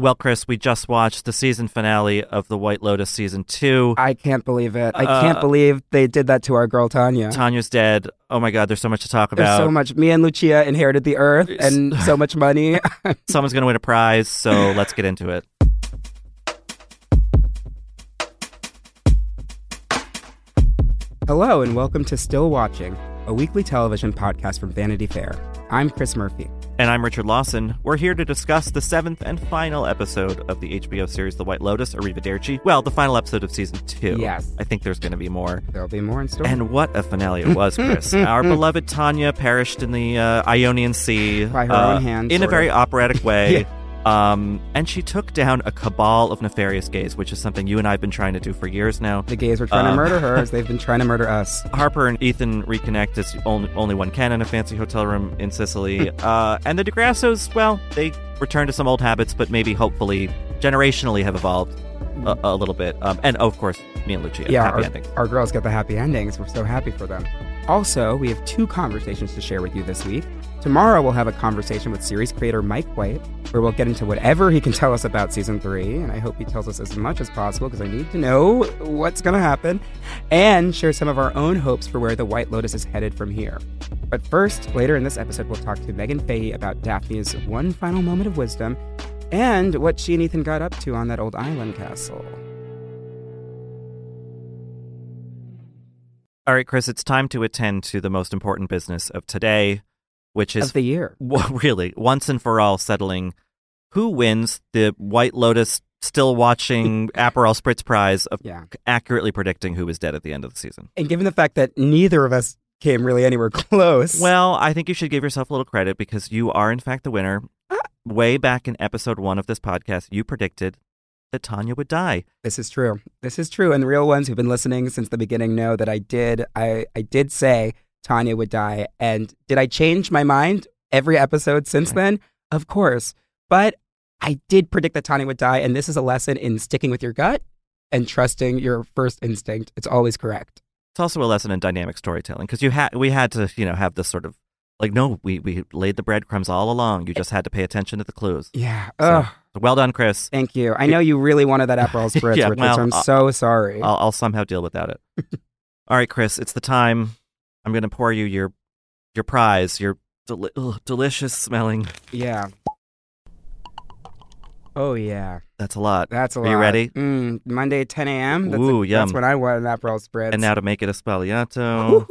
Well, Chris, we just watched the season finale of The White Lotus season two. I can't believe it. I Uh, can't believe they did that to our girl Tanya. Tanya's dead. Oh my God, there's so much to talk There's about. so much. Me and Lucia inherited the earth and so much money. Someone's going to win a prize, so let's get into it. Hello and welcome to Still Watching, a weekly television podcast from Vanity Fair. I'm Chris Murphy. And I'm Richard Lawson. We're here to discuss the seventh and final episode of the HBO series The White Lotus, Arrivederci. Well, the final episode of season two. Yes. I think there's going to be more. There'll be more in store. And what a finale it was, Chris. Our beloved Tanya perished in the uh, Ionian Sea By her uh, own hand, in a very operatic way. Yeah. Um, and she took down a cabal of nefarious gays, which is something you and I have been trying to do for years now. the gays were trying Um, to murder her as they've been trying to murder us. Harper and Ethan reconnect as only, only one can in a fancy hotel room in Sicily. uh, and the Di Grassos, well, they return to some old habits, but maybe hopefully generationally have evolved a, a little bit. Um, and of course, me and Lucia, Yeah, happy our, ending. our girls get the happy endings. We're so happy for them. Also, we have two conversations to share with you this week. Tomorrow, we'll have a conversation with series creator Mike White, where we'll get into whatever he can tell us about season three. And I hope he tells us as much as possible because I need to know what's going to happen and share some of our own hopes for where the White Lotus is headed from here. But first, later in this episode, we'll talk to Meghann Fahy about Daphne's one final moment of wisdom and what she and Ethan got up to on that old island castle. All right, Chris, it's time to attend to the most important business of today, which is Of the year. Really, once and for all, settling who wins the White Lotus still watching Aperol Spritz prize of Yeah. accurately predicting who was dead at the end of the season. And given the fact that neither of us came really anywhere close. Well, I think you should give yourself a little credit because you are, in fact, the winner. Ah. Way back in episode one of this podcast, you predicted that Tanya would die. this is true. This is true. And the real ones who've been listening since the beginning know that I did I, I did say Tanya would die. And did I change my mind every episode since then? Of course. But I did predict that Tanya would die, and this is a lesson in sticking with your gut and trusting your first instinct. It's always correct. It's also a lesson in dynamic storytelling because you had we had to, you know, have this sort of like no, we we laid the breadcrumbs all along. You just had to pay attention to the clues. Yeah. So, well done, Chris. Thank you. I know you really wanted that Aperol Spritz, Yeah, well, I'm so sorry. I'll, I'll somehow deal without it. All right, Chris, it's the time. I'm going to pour you your your prize, your ugh, delicious smelling. yeah. Oh, yeah. That's a lot. That's a Are lot. you ready? Mm, Monday, 10 a.m. That's, Ooh, that's yum. when I want an Aperol Spritz. And now to make it a sbagliato.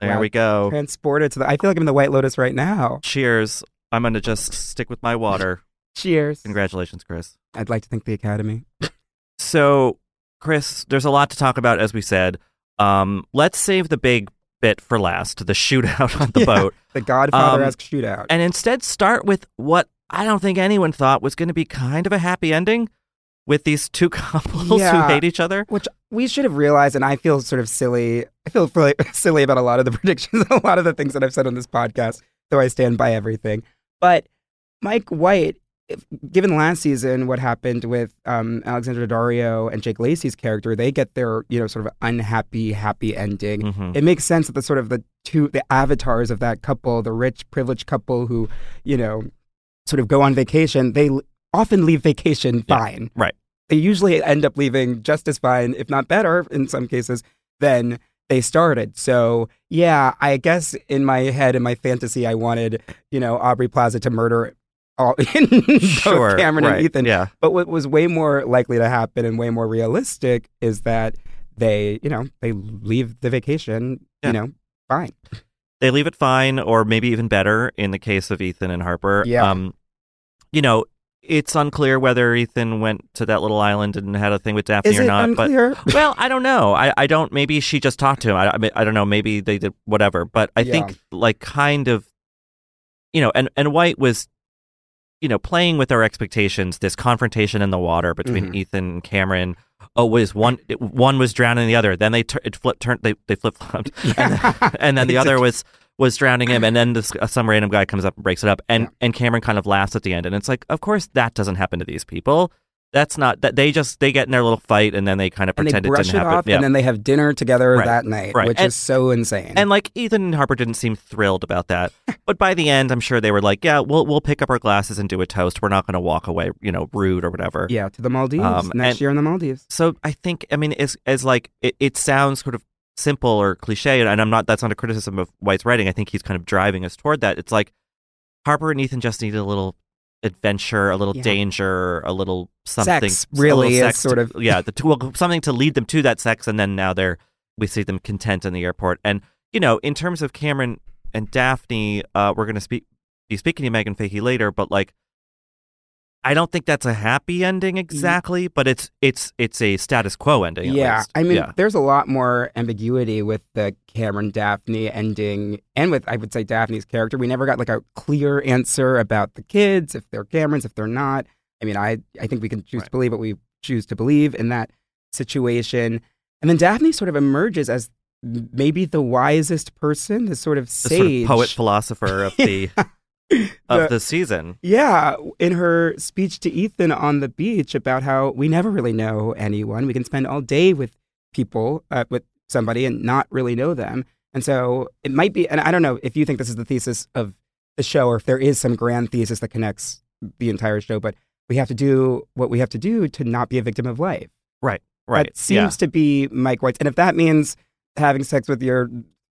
There Wow. we go. transported to the. I feel like I'm in the White Lotus right now. Cheers. I'm going to just stick with my water. Cheers. Congratulations, Chris. I'd like to thank the Academy. So, Chris, there's a lot to talk about, as we said. Um, let's save the big bit for last, the shootout on the Yeah. boat, The Godfather Um, esque shootout. and instead start with what I don't think anyone thought was going to be kind of a happy ending with these two couples Yeah. who hate each other. which we should have realized, and I feel sort of silly. I feel really silly about a lot of the predictions, a lot of the things that I've said on this podcast, though I stand by everything. But Mike White if, given last season, what happened with um, Alexandra Daddario and Jake Lacy's character, they get their you know sort of unhappy, happy ending. Mhm. It makes sense that the sort of the two the avatars of that couple, the rich, privileged couple who you know sort of go on vacation, they l- often leave vacation Yeah, fine. right. They usually end up leaving just as fine, if not better, in some cases, than they started. So yeah, I guess in my head, in my fantasy, I wanted you know Aubrey Plaza to murder all both Sure, Cameron right, and Ethan. Yeah, But what was way more likely to happen and way more realistic is that they, you know, they leave the vacation, Yeah. you know, fine. they leave it fine, or maybe even better in the case of Ethan and Harper. Yeah. Um, you know, it's unclear whether Ethan went to that little island and had a thing with Daphne Is or not. But unclear? well, I don't know. I, I don't. Maybe she just talked to him. I, I, I don't know. Maybe they did whatever. But I Yeah. think like kind of, you know, and and White was, you know, playing with our expectations. This confrontation in the water between Mhm. Ethan and Cameron. Oh, was one one was drowning the other. Then they tur- it flip turned they they flip flopped, Yeah. and then the other was was drowning him, and then this, uh, some random guy comes up and breaks it up, and Yeah. and Cameron kind of laughs at the end, and it's like, of course that doesn't happen to these people. That's not that they just they get in their little fight, and then they kind of pretend it didn't it happen. off yeah. and then they have dinner together Right. that night, Right. which And- is so insane. And like Ethan and Harper didn't seem thrilled about that, but by the end, I'm sure they were like, "Yeah, we'll we'll pick up our glasses and do a toast. We're not going to walk away, you know, rude or whatever." yeah, to the Maldives Um, next and- year in the Maldives. So I think, I mean, as as like it, it sounds sort of simple or cliche, and I'm not. That's not a criticism of White's writing. I think he's kind of driving us toward that. It's like Harper and Ethan just needed a little adventure, a little Yeah. danger, a little something. Sex really is sex sort to- of- yeah, the two, well, something to lead them to that sex, and then now they're we see them content in the airport. And you know, in terms of Cameron and Daphne, uh, we're going to speak be speaking to Meghann Fahy later, but like. I don't think that's a happy ending mm-hmm. exactly, but it's it's it's a status quo ending. Yeah. I mean, yeah. there's a lot more ambiguity with the Cameron Daphne ending, and with I would say Daphne's character. We never got like a clear answer about the kids, if they're Camerons, if they're not. I mean, I I think we can choose to believe what we choose to believe in that situation, and then Daphne sort of emerges as maybe the wisest person, the sort of the sage sort of poet philosopher of the of The- the season. Yeah, in her speech to Ethan on the beach about how we never really know anyone. We can spend all day with people, uh, with somebody, and not really know them. And so it might be, and I don't know if you think this is the thesis of the show or if there is some grand thesis that connects the entire show, but we have to do what we have to do to not be a victim of life. Right. Right. That seems to be Mike White's. And if that means having sex with your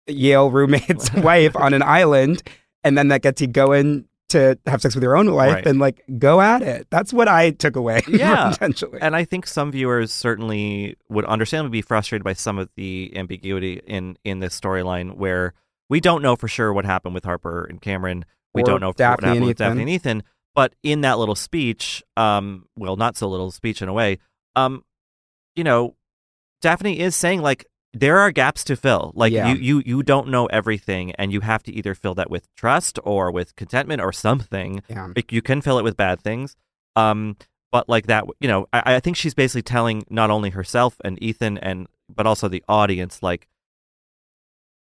Yale roommate's wife on an island, and then that gets you going to have sex with your own wife, Right. then like go at it. That's what I took away. Yeah. potentially. And I think some viewers certainly would understandably be frustrated by some of the ambiguity in in this storyline where we don't know for sure what happened with Harper and Cameron. We Or don't know for Daphne what happened and with Daphne and Ethan. But in that little speech, um, well, not so little speech in a way, um, you know, Daphne is saying like there are gaps to fill. Like Yeah. you, you, you don't know everything, and you have to either fill that with trust or with contentment or something. yeah. Like, you can fill it with bad things. Um, but like that, you know, I, I think she's basically telling not only herself and Ethan and but also the audience, like,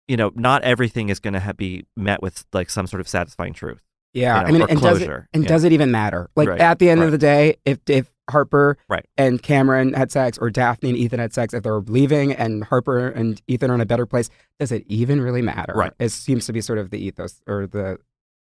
you know, not everything is going to be met with like some sort of satisfying truth. Yeah, you know, I mean, and does it and Yeah. does it even matter? Like Right, at the end right. of the day, if if Harper Right. and Cameron had sex, or Daphne and Ethan had sex, if they're leaving and Harper and Ethan are in a better place, does it even really matter? Right. It seems to be sort of the ethos or the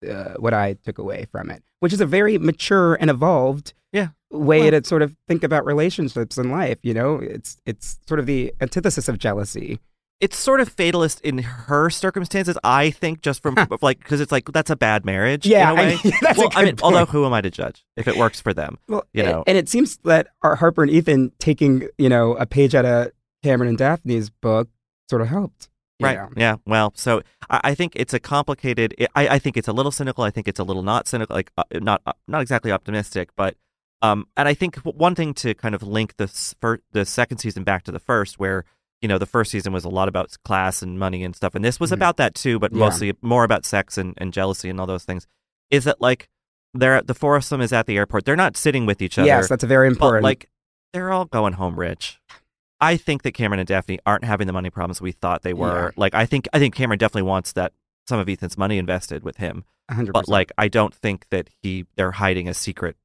uh, what I took away from it, which is a very mature and evolved Yeah. way Well- to sort of think about relationships in life. You know, it's it's sort of the antithesis of jealousy. It's sort of fatalist in her circumstances, I think, just from like because it's like that's a bad marriage. Yeah, in a I way. a well, I mean, although who am I to judge if it works for them? Well, you know. and it seems that our Harper and Ethan taking, you know, a page out of Cameron and Daphne's book sort of helped. Right. know. Yeah. Well, so I, I think it's a complicated. I, I think it's a little cynical. I think it's a little not cynical, like uh, not uh, not exactly optimistic, but um, and I think one thing to kind of link the s- fir- the second season back to the first, where you know the first season was a lot about class and money and stuff, and this was Mhm. about that too, but Yeah. mostly more about sex and, and jealousy and all those things. Is that like they're the foursome is at the airport? They're not sitting with each other. Yes, that's a very But important. like, they're all going home rich. I think that Cameron and Daphne aren't having the money problems we thought they were. Like, I think I think Cameron definitely wants that some of Ethan's money invested with him. 100%. But like, I don't think that he they're hiding a secret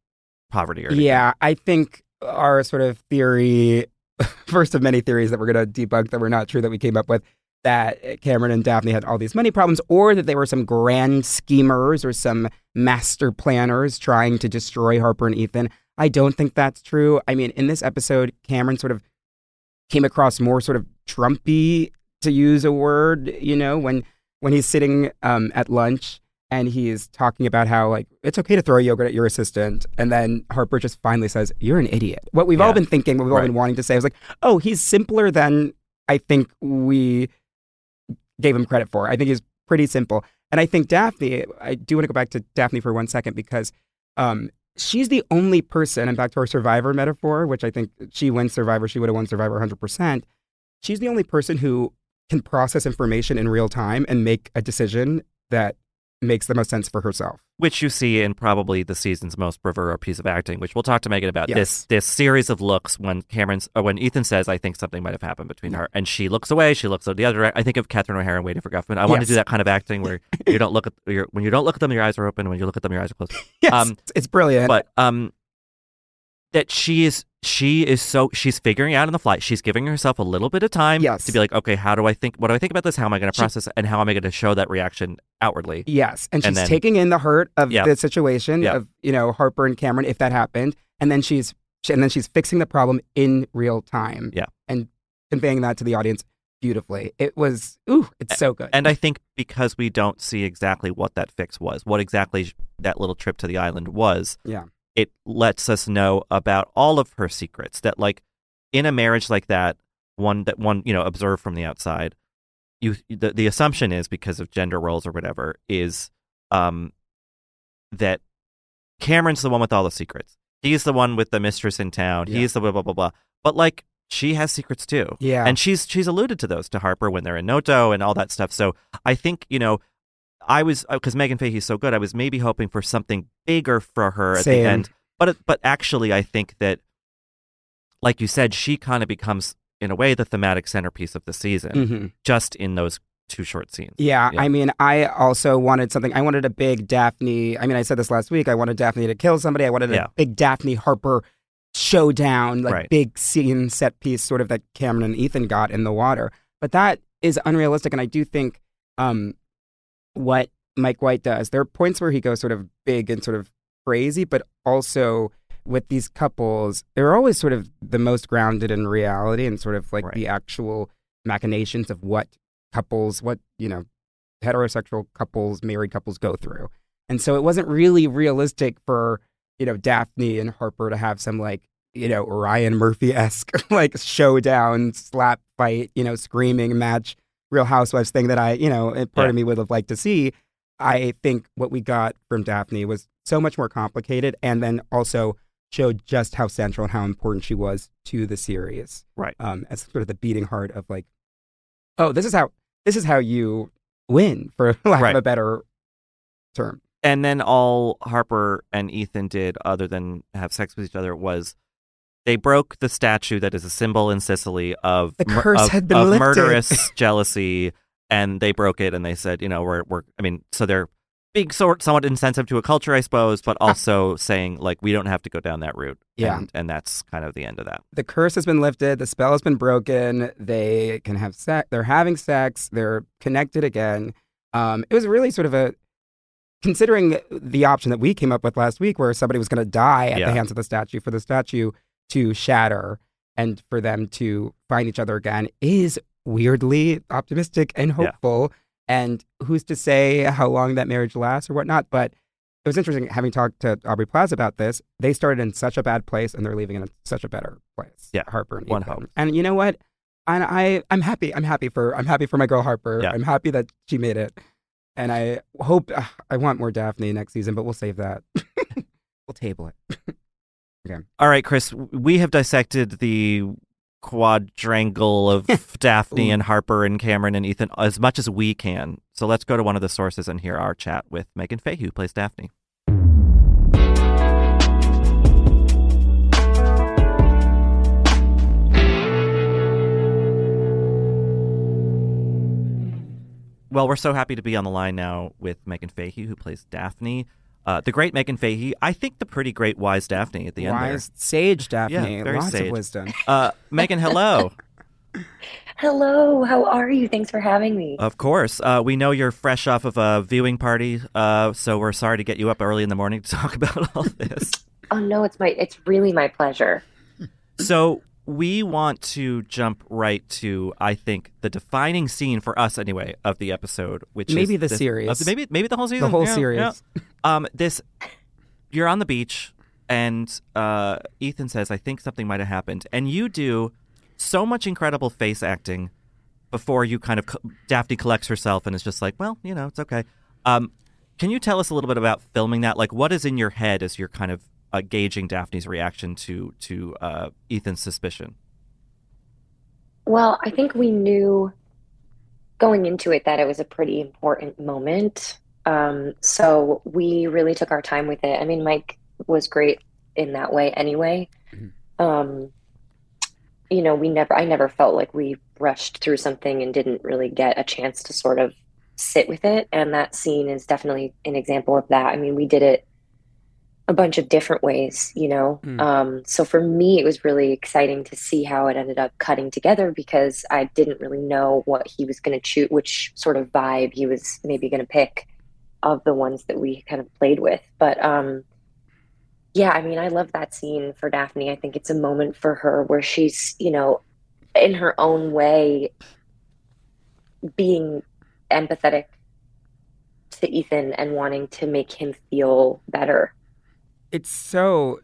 poverty or Yeah, I think our sort of theory, first of many theories that we're going to debunk that were not true that we came up with, that Cameron and Daphne had all these money problems, or that they were some grand schemers or some master planners trying to destroy Harper and Ethan. I don't think that's true. I mean, in this episode, Cameron sort of came across more sort of Trumpy, to use a word, you know, when when he's sitting um, at lunch and he's talking about how like it's okay to throw yogurt at your assistant, and then Harper just finally says, "You're an idiot." What we've all been thinking, what we've all been wanting to say, is like, "Oh, he's simpler than I think we gave him credit for." I think he's pretty simple, and I think Daphne. I do want to go back to Daphne for one second because um, she's the only person, and back to our Survivor metaphor, which I think she wins Survivor, she would have won Survivor 100. percent She's the only person who can process information in real time and make a decision that makes the most sense for herself. which you see in probably the season's most bravura piece of acting, which we'll talk to Meghann about. Yes. This this series of looks when Cameron's or when Ethan says, "I think something might have happened between her," and she looks away. She looks at the other. direc- I think of Catherine O'Hara in Waiting for Guffman. I want to do that kind of acting where you don't look at your when you don't look at them, your eyes are open. When you look at them, your eyes are closed. Yes, Um, it's brilliant. But um, that she is she is so she's figuring out in the flight. She's giving herself a little bit of time Yes. to be like, okay, how do I think? What do I think about this? How am I going to process it? And how am I going to show that reaction outwardly? yes, and she's and then- taking in the hurt of Yeah. the situation Yeah. of you know Harper and Cameron if that happened, and then she's and then she's fixing the problem in real time. Yeah. and conveying that to the audience beautifully. It was ooh, it's so good. And I think because we don't see exactly what that fix was, what exactly that little trip to the island was, Yeah. It lets us know about all of her secrets. That like in a marriage like that, one that one you know observe from the outside, you the the assumption is because of gender roles or whatever is um that Cameron's the one with all the secrets. He's the one with the mistress in town. Yeah. He's the blah blah blah blah. But like she has secrets too. yeah, And she's she's alluded to those to Harper when they're in Noto and all that stuff. So I think you know, I was because Meghann Fahy's so good. I was maybe hoping for something bigger for her at Same. the end. But but actually, I think that, like you said, she kind of becomes in a way the thematic centerpiece of the season, Mhm. just in those two short scenes. Yeah, Yeah. I mean, I also wanted something. I wanted a big Daphne. I mean, I said this last week. I wanted Daphne to kill somebody. I wanted Yeah. a big Daphne Harper showdown, like Right. big scene set piece, sort of that Cameron and Ethan got in the water. But that is unrealistic, and I do think um, what Mike White does. There are points where he goes sort of big and sort of crazy, but also with these couples, they're always sort of the most grounded in reality and sort of like Right. the actual machinations of what couples, what, you know, heterosexual couples, married couples go through. And so it wasn't really realistic for, you know, Daphne and Harper to have some like, you know, Ryan Murphy esque like showdown, slap fight, you know, screaming match, Real Housewives thing that I, you know, part Yeah. of me would have liked to see. I think what we got from Daphne was so much more complicated and then also showed just how central and how important she was to the series. Right. Um, as sort of the beating heart of like, oh, this is how this is how you win, for lack Right. of a better term. And then all Harper and Ethan did, other than have sex with each other, was they broke the statue that is a symbol in Sicily of The curse of, had been of lifted. murderous jealousy, and they broke it. And they said, you know, we're we're. I mean, so they're being sort somewhat insensitive to a culture, I suppose, but also saying like we don't have to go down that route. Yeah. and, and that's kind of the end of that. The curse has been lifted. The spell has been broken. They can have sex. They're having sex. They're connected again. Um, it was really sort of a considering the option that we came up with last week, where somebody was going to die at Yeah. the hands of the statue, for the statue to shatter and for them to find each other again is weirdly optimistic and Yeah. hopeful. And who's to say how long that marriage lasts or whatnot? But it was interesting having talked to Aubrey Plaza about this. They started in such a bad place and they're leaving in such a better place. Yeah, Harper and one Ethan. hope. And you know what? And I, I'm happy. I'm happy for I'm happy for my girl Harper. Yeah. I'm happy that she made it. And I hope uh, I want more Daphne next season, but we'll save that. we'll table it. All right, Chris, we have dissected the quadrangle of Daphne and Harper and Cameron and Ethan as much as we can. So let's go to one of the sources and hear our chat with Meghann Fahy, who plays Daphne. Well, we're so happy to be on the line now with Meghann Fahy, who plays Daphne. Uh, the great Meghann Fahy. I think the pretty great wise Daphne at the end there. Wise sage Daphne. Yeah, very Lots sage. of wisdom. Uh, Meghann, hello. Hello, how are you? Thanks for having me. of course, uh, we know you're fresh off of a viewing party, uh, so we're sorry to get you up early in the morning to talk about all this. Oh no, it's my it's really my pleasure. So we want to jump right to, I think, the defining scene for us anyway of the episode, which Maybe is the this- series. of the- maybe maybe the whole season, The whole Yeah, series. yeah. Um, this you're on the beach, and uh, Ethan says, "I think something might have happened," and you do so much incredible face acting before you kind of Daphne collects herself and is just like, "Well, you know, it's okay." Um, can you tell us a little bit about filming that? Like, what is in your head as you're kind of uh, gauging Daphne's reaction to to uh, Ethan's suspicion? Well, I think we knew going into it that it was a pretty important moment. Um, so we really took our time with it. I mean, Mike was great in that way anyway. Um, you know, we never, I never felt like we rushed through something and didn't really get a chance to sort of sit with it. And that scene is definitely an example of that. I mean, we did it a bunch of different ways, you know. Mm. Um, so for me, it was really exciting to see how it ended up cutting together because I didn't really know what he was going to choose, which sort of vibe he was maybe going to pick of the ones that we kind of played with. But um, yeah, I mean, I love that scene for Daphne. I think it's a moment for her where she's, you know, in her own way, being empathetic to Ethan and wanting to make him feel better. It's so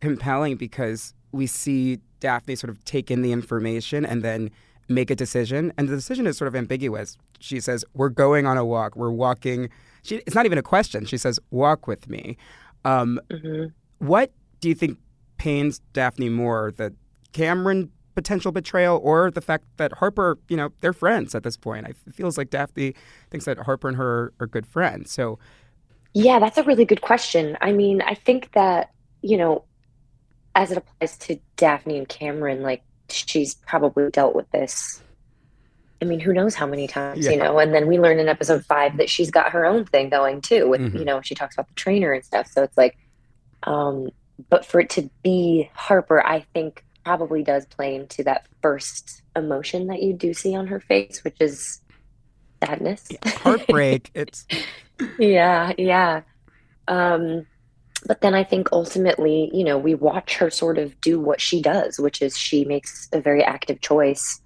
compelling because we see Daphne sort of take in the information and then make a decision. And the decision is sort of ambiguous. She says, We're going on a walk. We're walking. She, it's not even a question. She says, Walk with me. Um, hmm What do you think pains Daphne more, the Cameron potential betrayal or the fact that Harper, you know, they're friends at this point? It feels like Daphne thinks that Harper and her are good friends. So, Yeah, that's a really good question. I mean, I think that, you know, as it applies to Daphne and Cameron, like she's probably dealt with this. I mean, who knows how many times, you know? And then we learn in episode five that she's got her own thing going too, with, Mhm. you know, she talks about the trainer and stuff. So it's like, um, but for it to be Harper, I think probably does play into that first emotion that you do see on her face, which is sadness. heartbreak, it's Yeah, yeah. Um, but then I think ultimately, you know, we watch her sort of do what she does, which is she makes a very active choice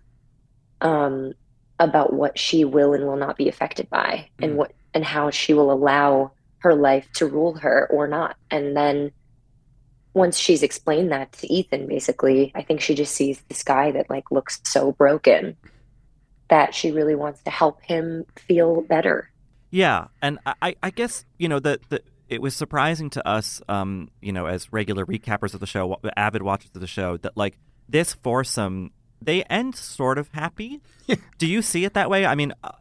um, about what she will and will not be affected by, Mhm. and what and how she will allow her life to rule her or not. And then once she's explained that to Ethan, basically, I think she just sees this guy that like looks so broken that she really wants to help him feel better. Yeah, and I- I, I guess you know the, the it was surprising to us, um, you know, as regular recappers of the show, avid watchers of the show, that like this foursome they end sort of happy. Do you see it that way? I mean, uh,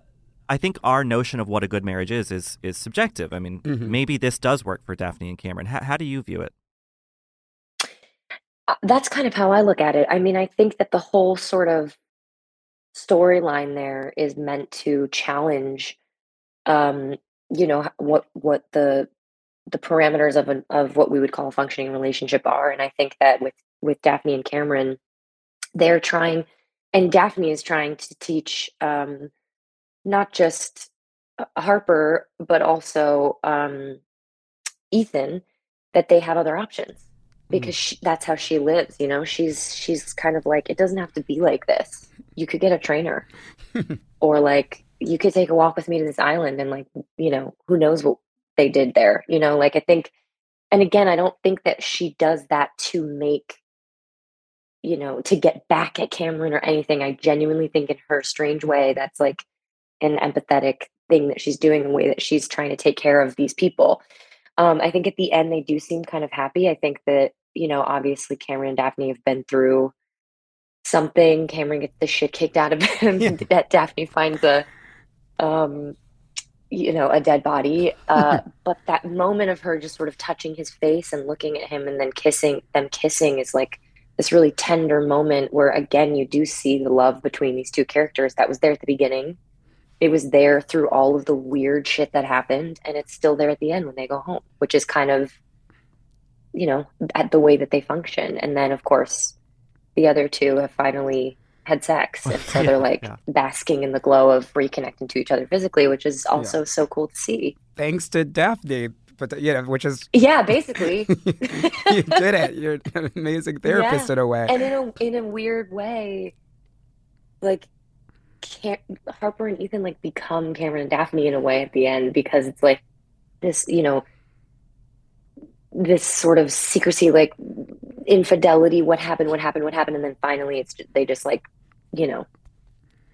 I think our notion of what a good marriage is is is subjective. I mean, Mhm. maybe this does work for Daphne and Cameron. How, how do you view it? Uh, That's kind of how I look at it. I mean, I think that the whole sort of storyline there is meant to challenge, um, you know, what what the the parameters of an of what we would call a functioning relationship are. And I think that with with Daphne and Cameron, they're trying, and Daphne is trying to teach um, not just uh, Harper, but also um, Ethan that they have other options because she, that's how she lives you know she's she's kind of like it doesn't have to be like this you could get a trainer or like you could take a walk with me to this island and like you know who knows what they did there you know like i think and again i don't think that she does that to make you know to get back at cameron or anything i genuinely think in her strange way that's like an empathetic thing that she's doing the way that she's trying to take care of these people um, I think at the end they do seem kind of happy. I think that, you know, obviously Cameron and Daphne have been through something. Cameron gets the shit kicked out of him. Yeah. that Daphne finds a um you know, a dead body. Uh but that moment of her just sort of touching his face and looking at him and then kissing them kissing is like this really tender moment where again you do see the love between these two characters that was there at the beginning it was there through all of the weird shit that happened and it's still there at the end when they go home which is kind of you know at the way that they function and then of course the other two have finally had sex and so they're like yeah. basking in the glow of reconnecting to each other physically which is also so cool to see Thanks to Daphne, but you know, which is yeah basically you did it. You're an amazing therapist Yeah. in a way. and in a in a weird way, like Cam- Harper and Ethan like become Cameron and Daphne in a way at the end because it's like this, you know, this sort of secrecy, like infidelity. What happened? What happened? What happened? And then finally, it's they just like, you know,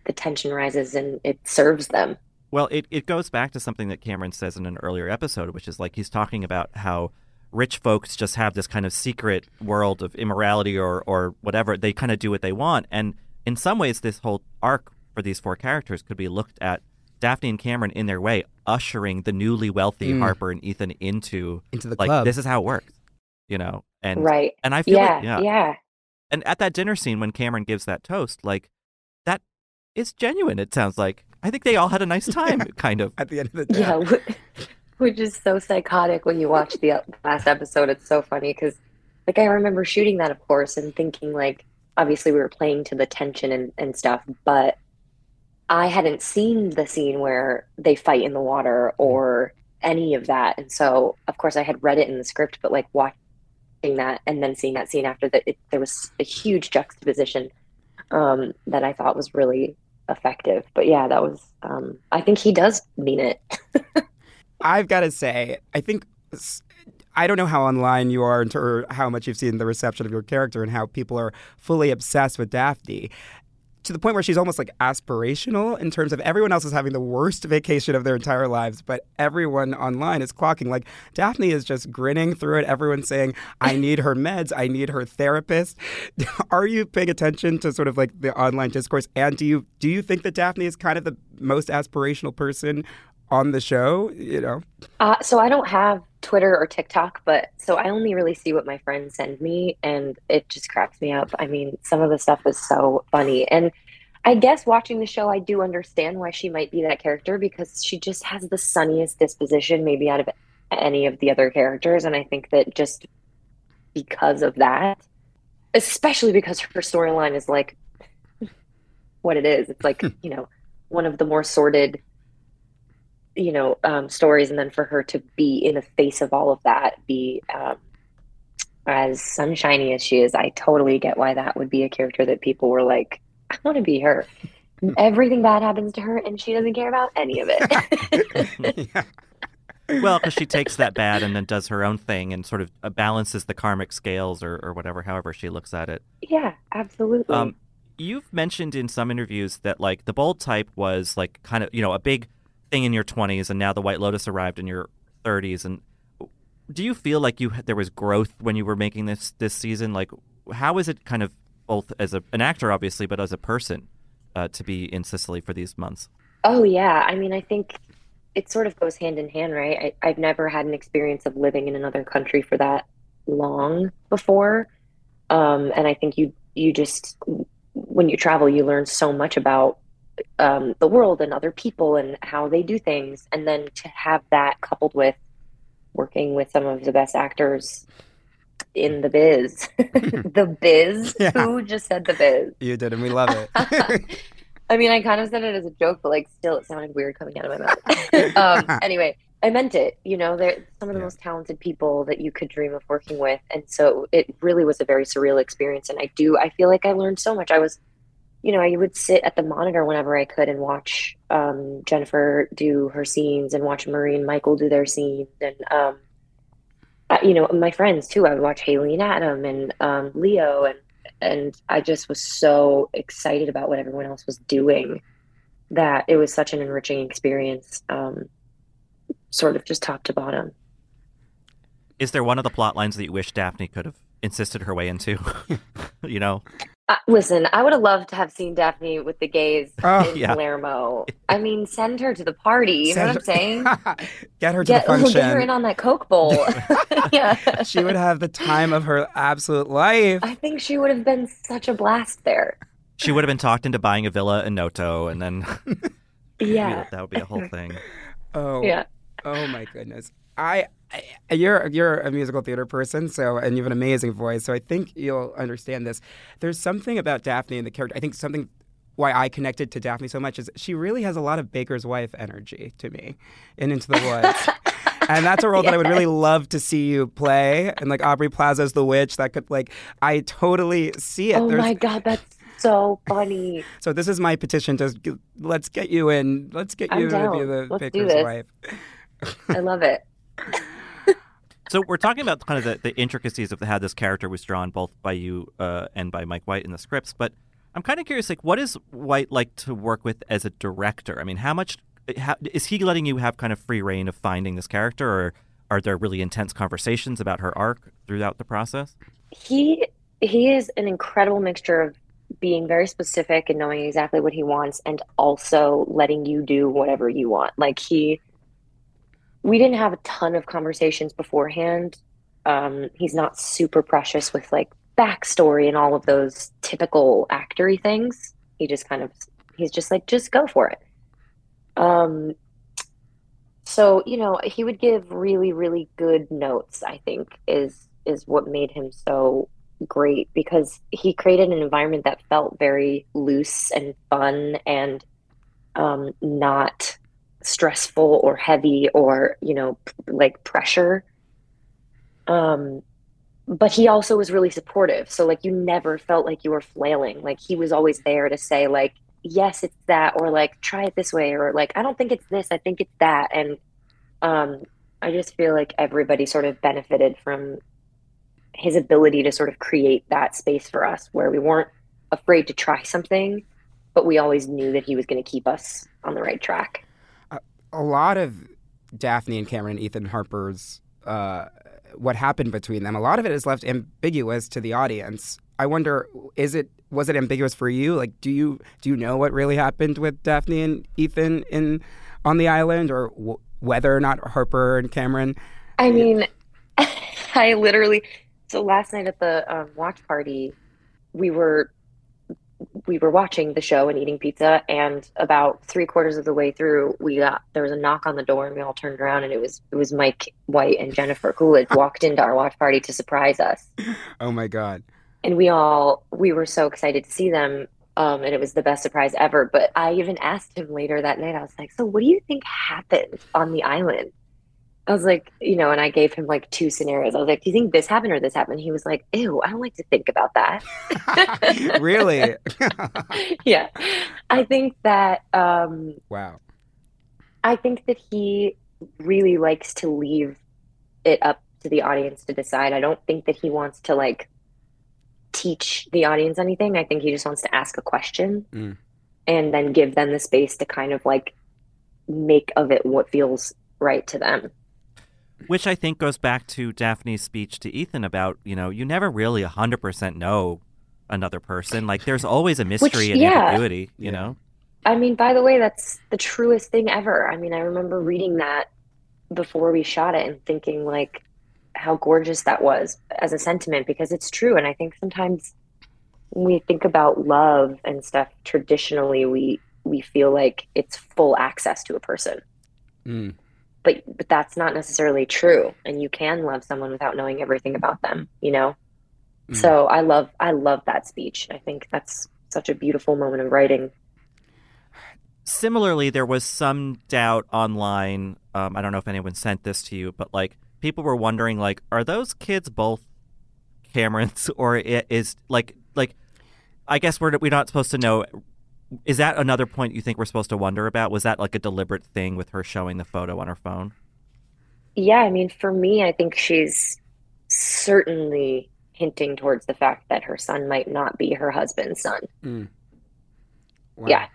the tension rises and it serves them. Well, it, it goes back to something that Cameron says in an earlier episode, which is like he's talking about how rich folks just have this kind of secret world of immorality or, or whatever. They kind of do what they want. And in some ways, this whole arc for these four characters could be looked at Daphne and Cameron in their way, ushering the newly wealthy Mm. Harper and Ethan into Into the like club. this is how it works, you know. And right. and I feel Yeah, like yeah. yeah. And at that dinner scene when Cameron gives that toast, like that is genuine. It sounds like I think they all had a nice time, kind of. At the end of the day. Yeah, which is so psychotic when you watch the uh, last episode. It's so funny because, like, I remember shooting that, of course, and thinking, like, obviously we were playing to the tension and, and stuff, but I hadn't seen the scene where they fight in the water or any of that. And so, of course, I had read it in the script, but like watching that and then seeing that scene after that, there was a huge juxtaposition um, that I thought was really effective. But yeah, that was, um, I think he does mean it. I've got to say, I think I don't know how online you are or how much you've seen the reception of your character and how people are fully obsessed with Daphne. To the point where she's almost like aspirational in terms of everyone else is having the worst vacation of their entire lives, but everyone online is clocking. Like Daphne is just grinning through it. Everyone's saying, I need her meds, I need her therapist. Are you paying attention to sort of like the online discourse? And do you do you think that Daphne is kind of the most aspirational person on the show? You know? Uh, so I don't have Twitter or TikTok, but so I only really see what my friends send me, and it just cracks me up. I mean, some of the stuff is so funny, and I guess watching the show, I do understand why she might be that character because she just has the sunniest disposition, maybe out of any of the other characters, and I think that just because of that, especially because her storyline is like what it is, it's like hmm. you know one of the more sordid you know um, stories and then for her to be in the face of all of that be um, as sunshiny as she is i totally get why that would be a character that people were like i want to be her everything bad happens to her and she doesn't care about any of it yeah. Well, because she takes that bad and then does her own thing and sort of uh, balances the karmic scales or, or whatever, however she looks at it. yeah absolutely Um, you've mentioned in some interviews that like the bold type was like kind of you know a big thing in your 20s, and now the White Lotus arrived in your 30s. And do you feel like you there was growth when you were making this this season? Like, how is it kind of both as a, an actor, obviously, but as a person uh, to be in Sicily for these months? Oh yeah, I mean, I think it sort of goes hand in hand, right? I, I've never had an experience of living in another country for that long before, um, and I think you you just when you travel, you learn so much about um, the world and other people and how they do things, and then to have that coupled with working with some of the best actors in the biz, the biz. Yeah. Who just said the biz? You did, and we love it. I mean, I kind of said it as a joke, but like, still, it sounded weird coming out of my mouth. um, anyway, I meant it. You know, they're some of the Yeah. most talented people that you could dream of working with, and so it really was a very surreal experience. And I do, I feel like I learned so much. I was, you know, I would sit at the monitor whenever I could and watch um, Jennifer do her scenes, and watch Marie and Michael do their scenes, and um, uh, you know, my friends too. I would watch Haley and Adam and um, Leo, and and I just was so excited about what everyone else was doing that it was such an enriching experience, um, sort of just top to bottom. Is there one of the plot lines that you wish Daphne could have insisted her way into? you know, Uh, listen, I would have loved to have seen Daphne with the gays Oh, in yeah. Palermo. I mean, send her to the party. You know what I'm saying? Get her to Get, the function. get her in on that Coke bowl. yeah. she would have the time of her absolute life. I think she would have been such a blast there. she would have been talked into buying a villa in Noto, and then Yeah. that would be a whole thing. Oh, Yeah. oh my goodness. I, I you're you're a musical theater person, so and you have an amazing voice, so I think you'll understand this. There's something about Daphne and the character. I think something why I connected to Daphne so much is she really has a lot of Baker's wife energy to me in Into the Woods. and that's a role that I would really love to see you play. And like Aubrey Plaza's the witch, that could like I totally see it. Oh There's- my god, that's so funny. So this is my petition to let's get you in. Let's get I'm you to be the Let's Baker's wife. I love it. So we're talking about kind of the, the intricacies of how this character was drawn, both by you uh, and by Mike White in the scripts. But I'm kind of curious, like, what is White like to work with as a director? I mean, how much how, is he letting you have kind of free reign of finding this character, or are there really intense conversations about her arc throughout the process? He he is an incredible mixture of being very specific and knowing exactly what he wants and also letting you do whatever you want. Like he we didn't have a ton of conversations beforehand. Um, he's not super precious with like backstory and all of those typical actory things. He just kind of he's just like, just go for it. Um so, you know, he would give really, really good notes, I think, is is what made him so great because he created an environment that felt very loose and fun and um, not stressful or heavy or you know like pressure. Um but he also was really supportive. So like you never felt like you were flailing. Like he was always there to say like yes it's that or like try it this way or like i don't think it's this i think it's that. And um i just feel like everybody sort of benefited from his ability to sort of create that space for us where we weren't afraid to try something but we always knew that he was going to keep us on the right track a lot of Daphne and Cameron and Ethan Harper's uh, what happened between them. A lot of it is left ambiguous to the audience. I wonder, is it was it ambiguous for you? Like, do you do you know what really happened with Daphne and Ethan in on the island, or w- whether or not Harper and Cameron? I mean, I literally. So last night at the um, watch party, we were we were watching the show and eating pizza, and about three quarters of the way through, we got there was a knock on the door, and we all turned around, and it was it was Mike White and Jennifer Coolidge walked into our watch party to surprise us, Oh my God! and we all we were so excited to see them. Um, and it was the best surprise ever. But I even asked him later that night. I was like, "So, what do you think happened on the island?" I was like, you know, and I gave him like two scenarios. I was like, "Do you think this happened or this happened?" He was like, "Ew, I don't like to think about that." really? yeah, I think that um, wow. I think that he really likes to leave it up to the audience to decide. I don't think that he wants to like teach the audience anything. I think he just wants to ask a question Mm. and then give them the space to kind of like make of it what feels right to them. Which I think goes back to Daphne's speech to Ethan about, you know, you never really 100% know another person. Like, there's always a mystery and yeah. ambiguity, you Yeah. know? I mean, by the way, that's the truest thing ever. I mean, I remember reading that before we shot it and thinking like how gorgeous that was as a sentiment because it's true. And I think sometimes when we think about love and stuff, traditionally we we feel like it's full access to a person. Mm. But but that's not necessarily true. And you can love someone without knowing everything about them, you know? Mm. So I love I love that speech. I think that's such a beautiful moment of writing. Similarly, there was some doubt online. Um, I don't know if anyone sent this to you, but like people were wondering, like, are those kids both Camerons, or is like like? I guess we're we're not supposed to know. Is that another point you think we're supposed to wonder about? Was that like a deliberate thing with her showing the photo on her phone? Yeah, I mean, for me, I think she's certainly hinting towards the fact that her son might not be her husband's son. Mm. Wow. Yeah.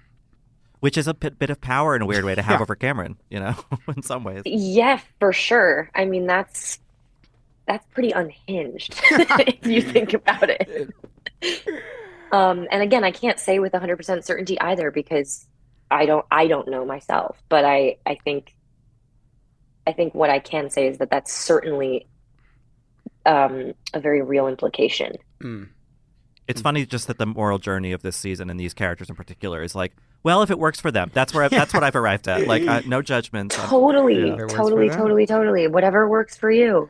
Which is a bit, bit of power in a weird way to have Yeah. over Cameron, you know, in some ways. Yeah, for sure. I mean, that's that's pretty unhinged if you think about it. Um, and again, I can't say with 100% certainty either because I don't I don't know myself, but I I think I think what I can say is that that's certainly um, a very real implication. Mm. It's funny just that the moral journey of this season and these characters in particular is like Well, if it works for them, that's where I, that's what I've arrived at. Like uh, no judgments. Totally, Yeah. If it works for totally, totally, totally. Whatever works for you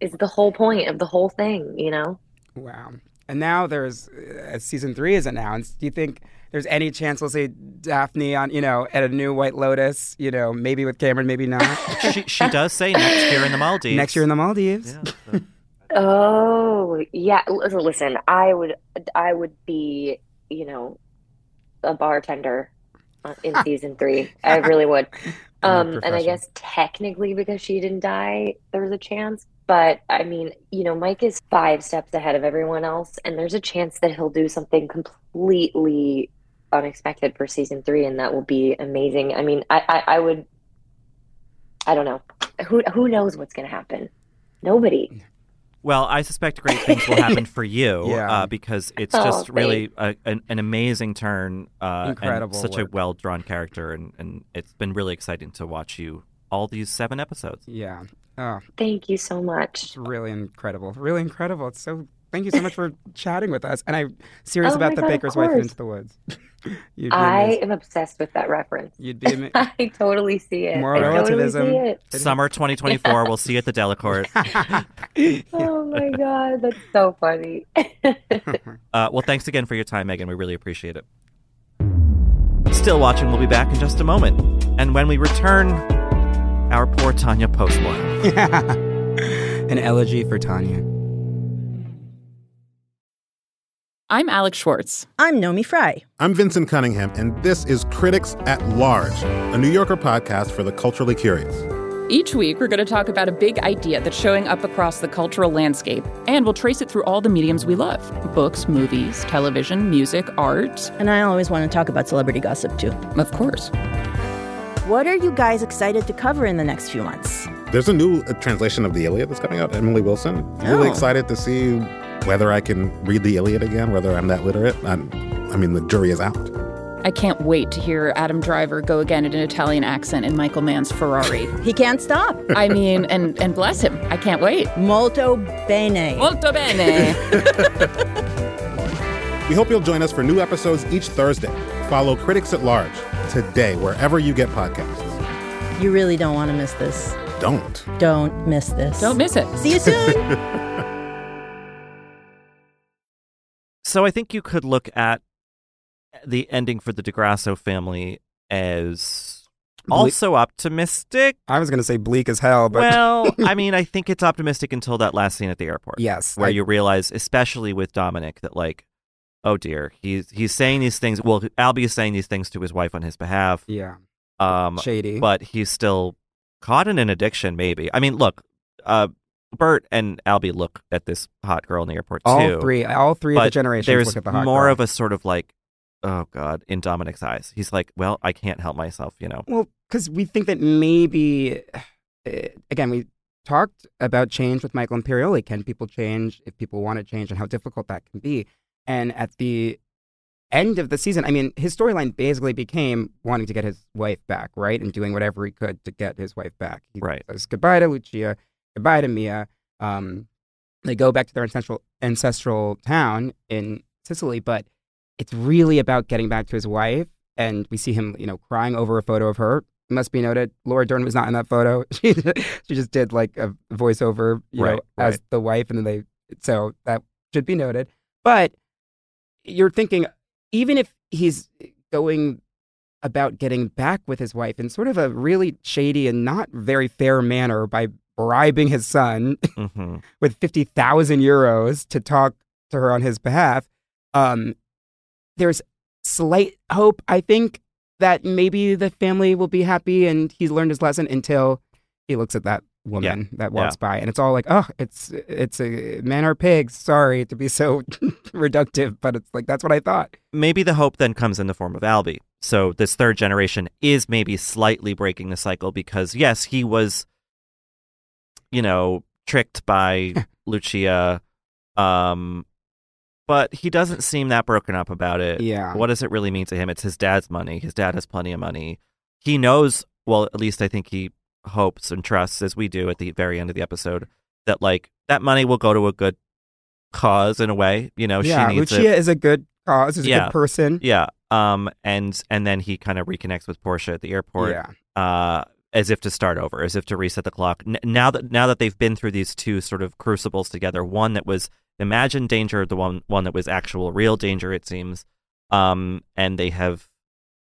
is the whole point of the whole thing, you know? Wow. And now there's uh, season three is announced. Do you think there's any chance we'll see Daphne on, you know, at a new White Lotus? You know, maybe with Cameron, maybe not. she she does say next year in the Maldives. Next year in the Maldives. Yeah. so- Oh, yeah. Listen, I would, I would be, you know, a bartender uh, in season three. I really would. Um, and I guess technically because she didn't die, there's a chance. But I mean, you know, Mike is five steps ahead of everyone else, and there's a chance that he'll do something completely unexpected for season three, and that will be amazing. I mean, I, I, I would, I don't know, who who knows what's gonna happen? Nobody. Well, I suspect great things will happen for you Yeah. uh, because it's Oh, just really a, an, an amazing turn. Uh, Incredible And such work. a well drawn character, and, and it's been really exciting to watch you all these seven episodes. Yeah. Oh, Thank you so much. it's really incredible. Really incredible. It's so. Thank you so much for chatting with us. And I'm serious Oh about the God, Baker's wife. Into the Woods. You'd be I amazing. am obsessed with that reference. You'd be ama- I totally see it. More I totally relativism. see it. Summer 2024, we'll see you at the Delacorte. Oh my god, that's so funny. Uh, well, thanks again for your time, Meghann. We really appreciate it. Still watching, we'll be back in just a moment. And when we return, our poor Tanya postmortem. An elegy for Tanya. I'm Alex Schwartz. I'm Naomi Fry. I'm Vincent Cunningham, and this is Critics at Large, a New Yorker podcast for the culturally curious. Each week, we're going to talk about a big idea that's showing up across the cultural landscape, and we'll trace it through all the mediums we love books, movies, television, music, art, And I always want to talk about celebrity gossip too. of course. What are you guys excited to cover in the next few months? There's a new uh, translation of the Iliad that's coming out, Emily Wilson. Really Oh. excited to see whether I can read the Iliad again, whether I'm that literate. I'm, I mean, the jury is out. I can't wait to hear Adam Driver go again in an Italian accent in Michael Mann's Ferrari. He can't stop. I mean, and, and bless him. I can't wait. Molto bene. Molto bene. We hope you'll join us for new episodes each Thursday. Follow Critics at Large today, wherever you get podcasts. You really don't want to miss this. Don't. Don't miss this. Don't miss it. See you soon. So I think you could look at the ending for the Di Grasso family as Ble- also optimistic. I was going to say bleak as hell, but well, I mean, I think it's optimistic until that last scene at the airport. yes. where I- you realize, especially with Dominic, that like, oh dear, he's he's saying these things. Well, Albie is saying these things to his wife on his behalf. yeah. Um, Shady. but he's still caught in an addiction. Maybe. I mean, look, uh, Bert and Albie look at this hot girl in the airport all too. three, all three of the generations There's look at the hot more girl. of a sort of like, oh god, in Dominic's eyes, he's like, well, I can't help myself, you know. Well, because we think that maybe, uh, again, we talked about change with Michael Imperioli. Can people change if people want to change and how difficult that can be? And at the end of the season, I mean, his storyline basically became wanting to get his wife back, right? And doing whatever he could to get his wife back. He Right. says goodbye to Lucia, goodbye to Mia. Um, they go back to their ancestral, ancestral town in Sicily, but it's really about getting back to his wife. And we see him, you know, crying over a photo of her. It must be noted, Laura Dern was not in that photo. She she just did like a voiceover, you know, Right, as the wife, and then they. So that should be noted. But you're thinking, even if he's going about getting back with his wife in sort of a really shady and not very fair manner by bribing his son hmm with 50,000 euros to talk to her on his behalf, um, there's slight hope, I think, that maybe the family will be happy and he's learned his lesson until he looks at that woman that walks by and it's all like oh it's it's a men are pigs sorry to be so reductive but it's like that's what i thought maybe the hope then comes in the form of Albie. So this third generation is maybe slightly breaking the cycle because yes, he was, you know, tricked by Lucia, um, but he doesn't seem that broken up about it. yeah What does it really mean to him? It's his dad's money. His dad has plenty of money. He knows. Well, at least I think he hopes and trusts, as we do at the very end of the episode, that like that money will go to a good cause in a way. You know, yeah she needs lucia it. is a good cause is a good person Yeah. Um, and and then he kind of reconnects with Portia at the airport. Yeah. Uh, as if to start over, as if to reset the clock. N- now that now that they've been through these two sort of crucibles together, one that was imagined danger, the one one that was actual real danger, it seems. Um, and they have